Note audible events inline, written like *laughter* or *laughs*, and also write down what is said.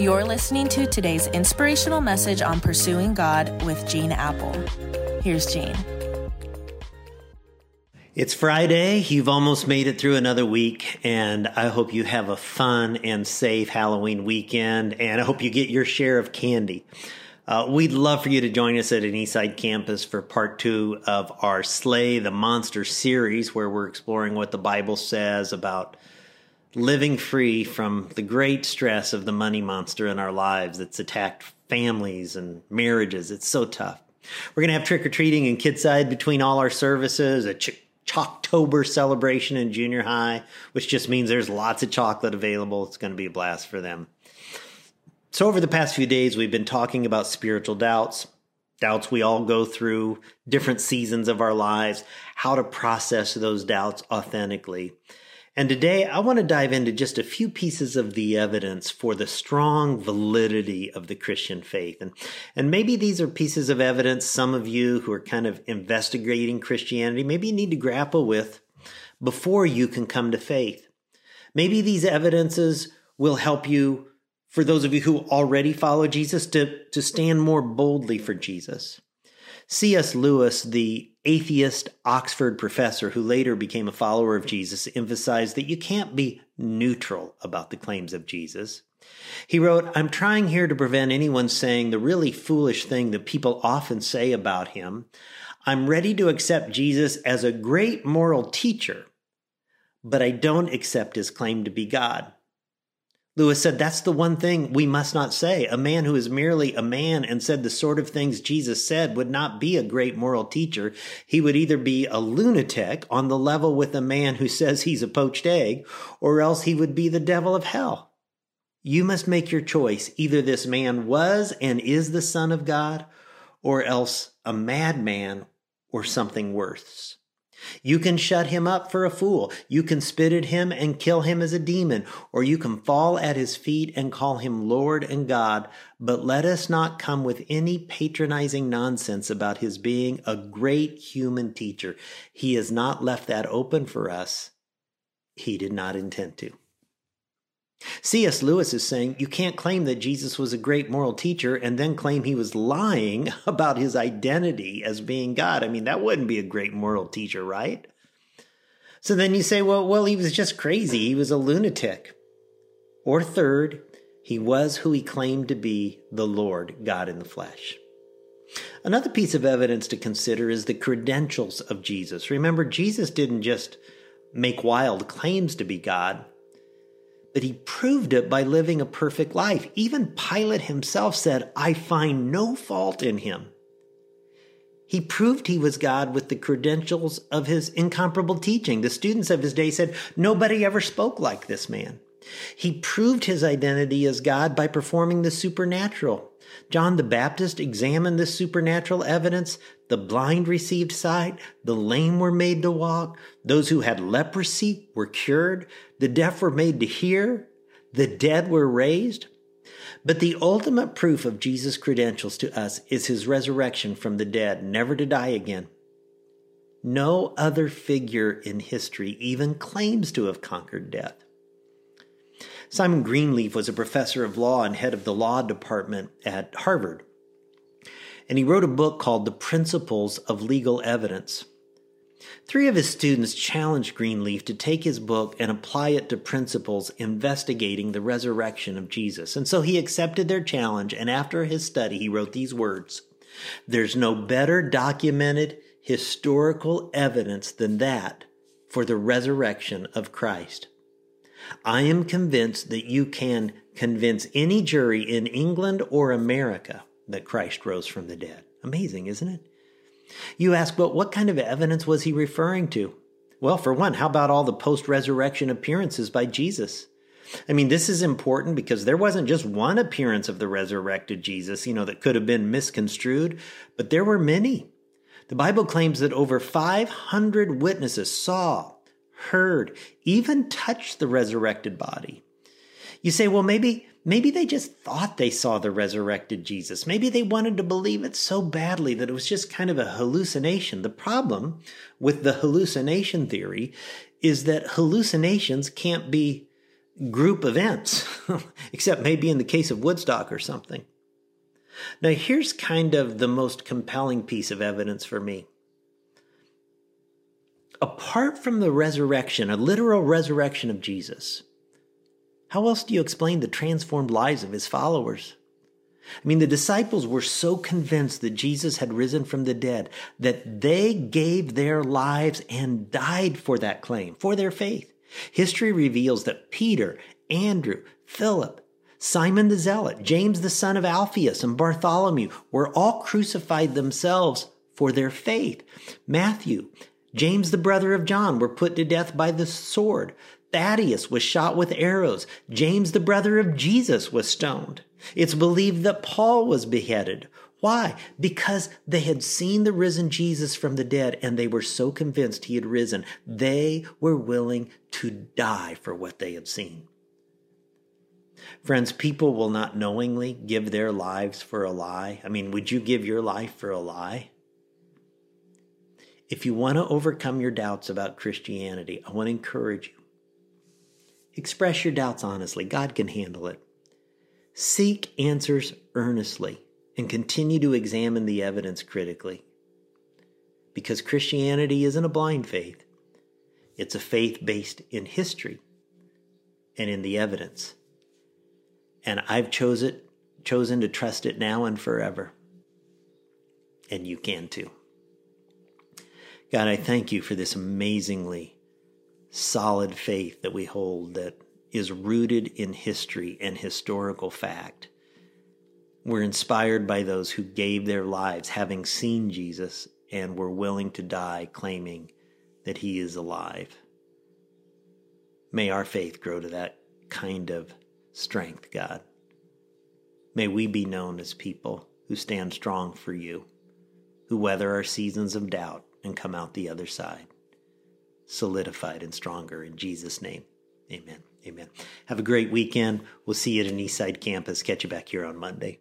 You're listening to today's inspirational message on pursuing God with Gene Appel. Here's Gene. It's Friday. You've almost made it through another week, and I hope you have a fun and safe Halloween weekend, and I hope you get your share of candy. Uh, we'd love for you to join us at an Eastside campus for part two of our Slay the Monster series, where we're exploring what the Bible says about living free from the great stress of the money monster in our lives that's attacked families and marriages. It's so tough. We're going to have trick or treating in Kidside between all our services, a ch- Chalktober celebration in junior high, which just means there's lots of chocolate available. It's going to be a blast for them. So, over the past few days, we've been talking about spiritual doubts, doubts we all go through, different seasons of our lives, how to process those doubts authentically. And today, I want to dive into just a few pieces of the evidence for the strong validity of the Christian faith. And, and maybe these are pieces of evidence some of you who are kind of investigating Christianity, maybe you need to grapple with before you can come to faith. Maybe these evidences will help you for those of you who already follow Jesus to, to stand more boldly for Jesus. C.S. Lewis, the atheist Oxford professor who later became a follower of Jesus, emphasized that you can't be neutral about the claims of Jesus. He wrote, I'm trying here to prevent anyone saying the really foolish thing that people often say about him. I'm ready to accept Jesus as a great moral teacher, but I don't accept his claim to be God. Lewis said that's the one thing we must not say. A man who is merely a man and said the sort of things Jesus said would not be a great moral teacher. He would either be a lunatic on the level with a man who says he's a poached egg, or else he would be the devil of hell. You must make your choice. Either this man was and is the Son of God, or else a madman or something worse. You can shut him up for a fool. You can spit at him and kill him as a demon, or you can fall at his feet and call him Lord and God. But let us not come with any patronizing nonsense about his being a great human teacher. He has not left that open for us. He did not intend to. C.S. Lewis is saying you can't claim that Jesus was a great moral teacher and then claim he was lying *laughs* about his identity as being God. I mean, that wouldn't be a great moral teacher, right? So then you say, well, well, he was just crazy. He was a lunatic. Or third, he was who he claimed to be, the Lord, God in the flesh. Another piece of evidence to consider is the credentials of Jesus. Remember, Jesus didn't just make wild claims to be God but he proved it by living a perfect life. Even Pilate himself said, I find no fault in him. He proved he was God with the credentials of his incomparable teaching. The students of his day said, Nobody ever spoke like this man. He proved his identity as God by performing the supernatural. John the Baptist examined this supernatural evidence. The blind received sight, the lame were made to walk, those who had leprosy were cured, the deaf were made to hear, the dead were raised. But the ultimate proof of Jesus' credentials to us is his resurrection from the dead, never to die again. No other figure in history even claims to have conquered death. Simon Greenleaf was a professor of law and head of the law department at Harvard. And he wrote a book called The Principles of Legal Evidence. Three of his students challenged Greenleaf to take his book and apply it to principles investigating the resurrection of Jesus. And so he accepted their challenge, and after his study, he wrote these words There's no better documented historical evidence than that for the resurrection of Christ. I am convinced that you can convince any jury in England or America that Christ rose from the dead. Amazing, isn't it? You ask, but what kind of evidence was he referring to? Well, for one, how about all the post resurrection appearances by Jesus? I mean, this is important because there wasn't just one appearance of the resurrected Jesus, you know, that could have been misconstrued, but there were many. The Bible claims that over 500 witnesses saw, heard, even touched the resurrected body. You say, well, maybe, maybe they just thought they saw the resurrected Jesus. Maybe they wanted to believe it so badly that it was just kind of a hallucination. The problem with the hallucination theory is that hallucinations can't be group events, *laughs* except maybe in the case of Woodstock or something. Now, here's kind of the most compelling piece of evidence for me. Apart from the resurrection, a literal resurrection of Jesus, how else do you explain the transformed lives of his followers? I mean, the disciples were so convinced that Jesus had risen from the dead that they gave their lives and died for that claim, for their faith. History reveals that Peter, Andrew, Philip, Simon the Zealot, James the son of Alphaeus, and Bartholomew were all crucified themselves for their faith. Matthew, James the brother of John, were put to death by the sword. Thaddeus was shot with arrows. James, the brother of Jesus, was stoned. It's believed that Paul was beheaded. Why? Because they had seen the risen Jesus from the dead and they were so convinced he had risen. They were willing to die for what they had seen. Friends, people will not knowingly give their lives for a lie. I mean, would you give your life for a lie? If you want to overcome your doubts about Christianity, I want to encourage you. Express your doubts honestly. God can handle it. Seek answers earnestly and continue to examine the evidence critically. Because Christianity isn't a blind faith, it's a faith based in history and in the evidence. And I've chose it, chosen to trust it now and forever. And you can too. God, I thank you for this amazingly solid faith that we hold that is rooted in history and historical fact. We're inspired by those who gave their lives having seen Jesus and were willing to die claiming that he is alive. May our faith grow to that kind of strength, God. May we be known as people who stand strong for you, who weather our seasons of doubt and come out the other side, solidified and stronger in Jesus' name. Amen. Amen. Have a great weekend. We'll see you at an Eastside campus. Catch you back here on Monday.